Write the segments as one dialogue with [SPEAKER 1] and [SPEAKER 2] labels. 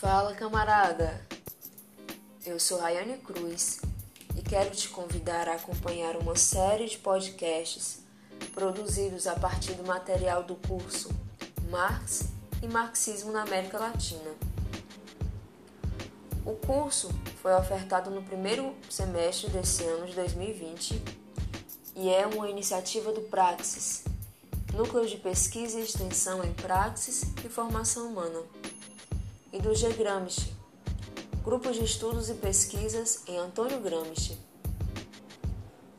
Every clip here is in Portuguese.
[SPEAKER 1] Fala, camarada! Eu sou Rayane Cruz e quero te convidar a acompanhar uma série de podcasts produzidos a partir do material do curso Marx e Marxismo na América Latina. O curso foi ofertado no primeiro semestre desse ano de 2020 e é uma iniciativa do Praxis, Núcleo de Pesquisa e Extensão em Praxis e Formação Humana, e do G. Gramsci, Grupo de Estudos e Pesquisas em Antônio Gramsci.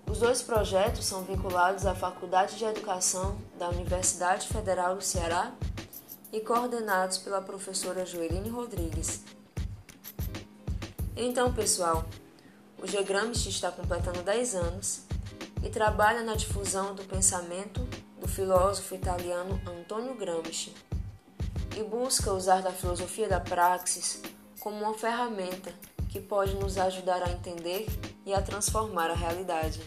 [SPEAKER 1] Os dois projetos são vinculados à Faculdade de Educação da Universidade Federal do Ceará e coordenados pela professora Joeline Rodrigues. Então, pessoal, o G. Gramsci está completando 10 anos e trabalha na difusão do pensamento do filósofo italiano Antonio Gramsci e busca usar da filosofia da praxis como uma ferramenta que pode nos ajudar a entender e a transformar a realidade.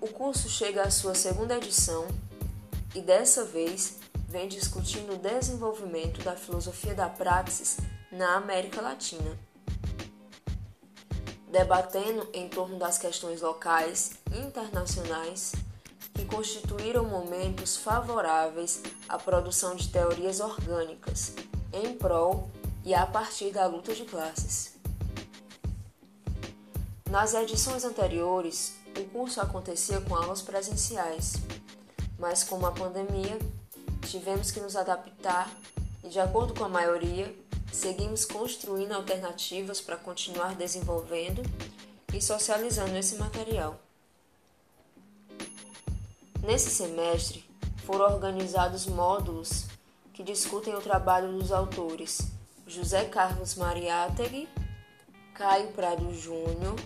[SPEAKER 1] O curso chega à sua segunda edição e dessa vez vem discutindo o desenvolvimento da filosofia da praxis na América Latina, debatendo em torno das questões locais e internacionais que constituíram momentos favoráveis à produção de teorias orgânicas em prol e a partir da luta de classes. Nas edições anteriores, o curso acontecia com aulas presenciais, mas com a pandemia, tivemos que nos adaptar e, de acordo com a maioria, seguimos construindo alternativas para continuar desenvolvendo e socializando esse material. Nesse semestre, foram organizados módulos que discutem o trabalho dos autores José Carlos Mariátegui, Caio Prado Júnior,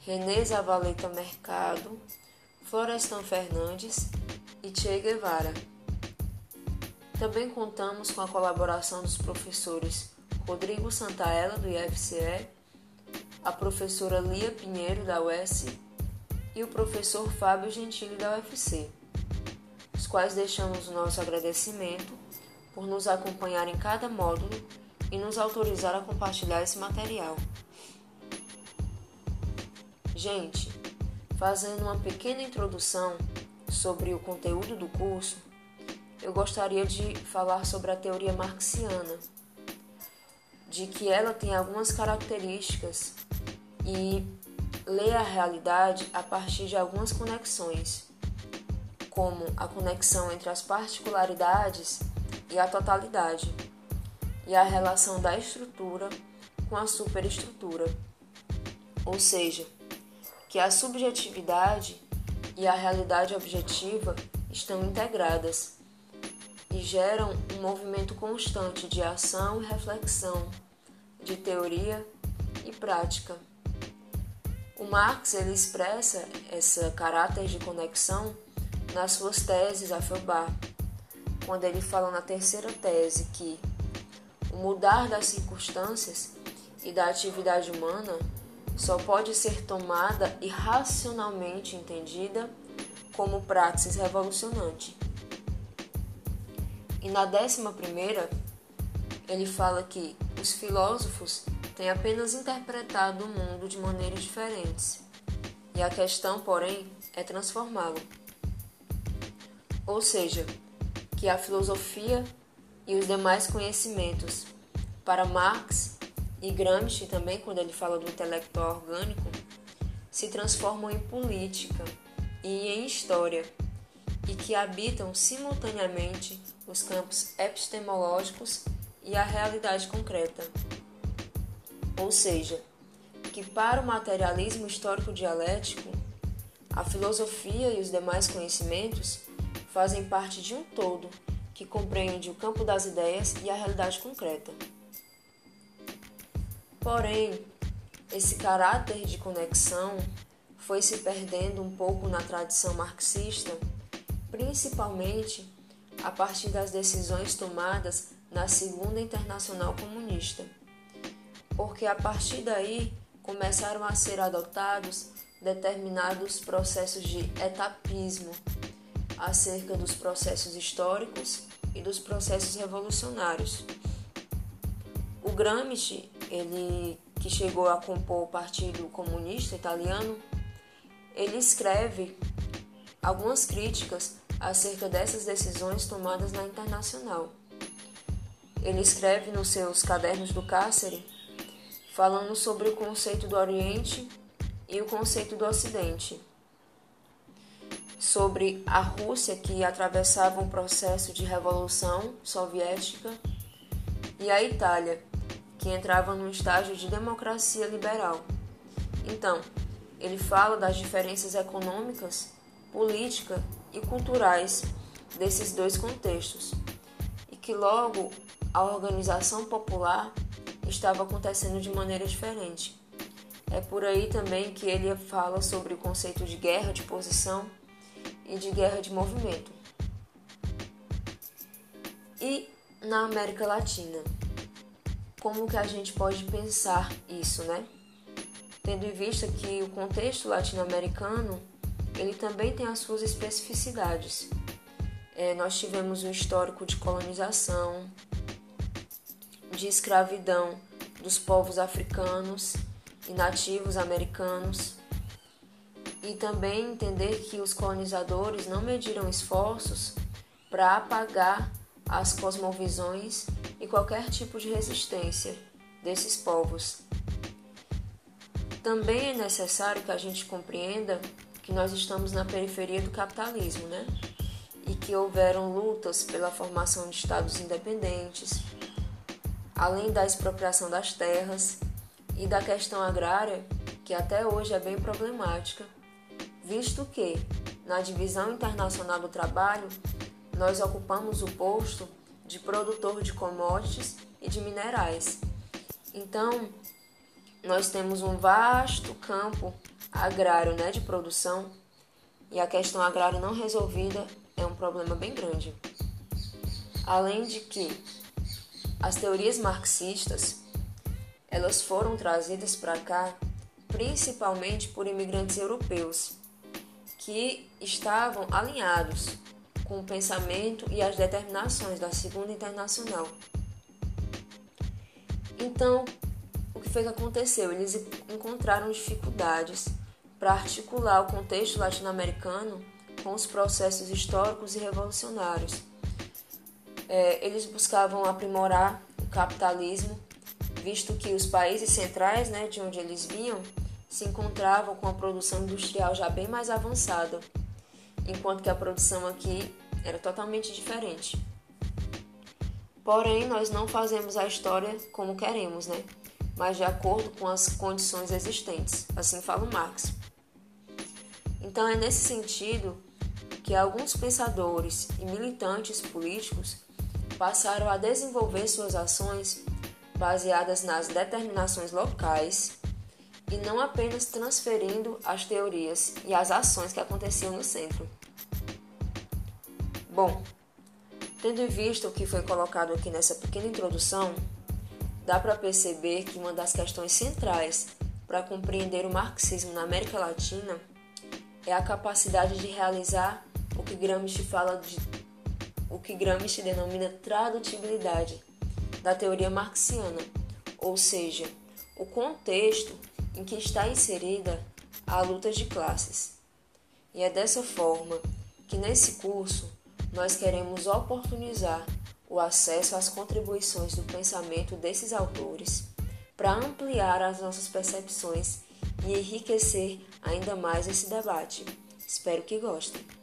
[SPEAKER 1] Renê Zavaleta Mercado, Florestan Fernandes e Che Guevara. Também contamos com a colaboração dos professores Rodrigo Santaella, do IFCE, a professora Lia Pinheiro, da UES e o professor Fábio Gentili da UFC, os quais deixamos o nosso agradecimento por nos acompanhar em cada módulo e nos autorizar a compartilhar esse material. Gente, fazendo uma pequena introdução sobre o conteúdo do curso, eu gostaria de falar sobre a teoria marxiana, de que ela tem algumas características e lê a realidade a partir de algumas conexões, como a conexão entre as particularidades e a totalidade, e a relação da estrutura com a superestrutura, ou seja, que a subjetividade e a realidade objetiva estão integradas e geram um movimento constante de ação e reflexão, de teoria e prática. O Marx ele expressa esse caráter de conexão nas suas teses a Feuerbach, quando ele fala na terceira tese que o mudar das circunstâncias e da atividade humana só pode ser tomada e racionalmente entendida como praxis revolucionante. E na décima primeira, ele fala que os filósofos tem apenas interpretado o mundo de maneiras diferentes, e a questão, porém, é transformá-lo. Ou seja, que a filosofia e os demais conhecimentos, para Marx e Gramsci também, quando ele fala do intelectual orgânico, se transformam em política e em história, e que habitam simultaneamente os campos epistemológicos e a realidade concreta ou seja, que para o materialismo histórico dialético, a filosofia e os demais conhecimentos fazem parte de um todo que compreende o campo das ideias e a realidade concreta. Porém, esse caráter de conexão foi se perdendo um pouco na tradição marxista, principalmente a partir das decisões tomadas na Segunda Internacional Comunista porque a partir daí começaram a ser adotados determinados processos de etapismo acerca dos processos históricos e dos processos revolucionários. O Gramsci, ele que chegou a compor o Partido Comunista Italiano, ele escreve algumas críticas acerca dessas decisões tomadas na internacional. Ele escreve nos seus cadernos do cárcere falando sobre o conceito do Oriente e o conceito do Ocidente, sobre a Rússia que atravessava um processo de revolução soviética e a Itália que entrava num estágio de democracia liberal. Então, ele fala das diferenças econômicas, políticas e culturais desses dois contextos e que logo a organização popular estava acontecendo de maneira diferente. É por aí também que ele fala sobre o conceito de guerra de posição e de guerra de movimento. E na América Latina, como que a gente pode pensar isso, né? Tendo em vista que o contexto latino-americano ele também tem as suas especificidades. É, nós tivemos um histórico de colonização, de escravidão dos povos africanos e nativos americanos, e também entender que os colonizadores não mediram esforços para apagar as cosmovisões e qualquer tipo de resistência desses povos. Também é necessário que a gente compreenda que nós estamos na periferia do capitalismo, né? E que houveram lutas pela formação de estados independentes, além da expropriação das terras e da questão agrária, que até hoje é bem problemática, visto que, na divisão internacional do trabalho, nós ocupamos o posto de produtor de commodities e de minerais. Então, nós temos um vasto campo agrário né, de produção e a questão agrária não resolvida é um problema bem grande. Além de que as teorias marxistas elas foram trazidas para cá principalmente por imigrantes europeus que estavam alinhados com o pensamento e as determinações da Segunda Internacional. Então, o que foi que aconteceu? Eles encontraram dificuldades para articular o contexto latino-americano com os processos históricos e revolucionários. É, eles buscavam aprimorar o capitalismo, visto que os países centrais, né, de onde eles vinham, se encontravam com a produção industrial já bem mais avançada, enquanto que a produção aqui era totalmente diferente. Porém, nós não fazemos a história como queremos, né? Mas de acordo com as condições existentes, assim fala Marx. Então é nesse sentido que alguns pensadores e militantes políticos passaram a desenvolver suas ações baseadas nas determinações locais e não apenas transferindo as teorias e as ações que aconteciam no centro. Bom, tendo em vista o que foi colocado aqui nessa pequena introdução, dá para perceber que uma das questões centrais para compreender o marxismo na América Latina é a capacidade de realizar o que Gramsci fala de o que Gramsci denomina tradutibilidade da teoria marxiana, ou seja, o contexto em que está inserida a luta de classes. E é dessa forma que nesse curso nós queremos oportunizar o acesso às contribuições do pensamento desses autores para ampliar as nossas percepções e enriquecer ainda mais esse debate. Espero que gostem.